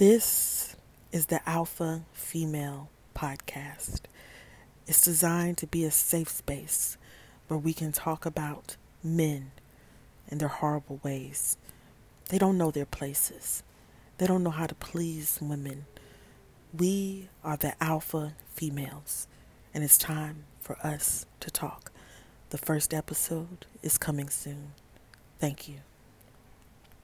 This is the Alpha Female Podcast. It's designed to be a safe space where we can talk about men and their horrible ways. They don't know their places, they don't know how to please women. We are the alpha females, and it's time for us to talk. The first episode is coming soon. Thank you.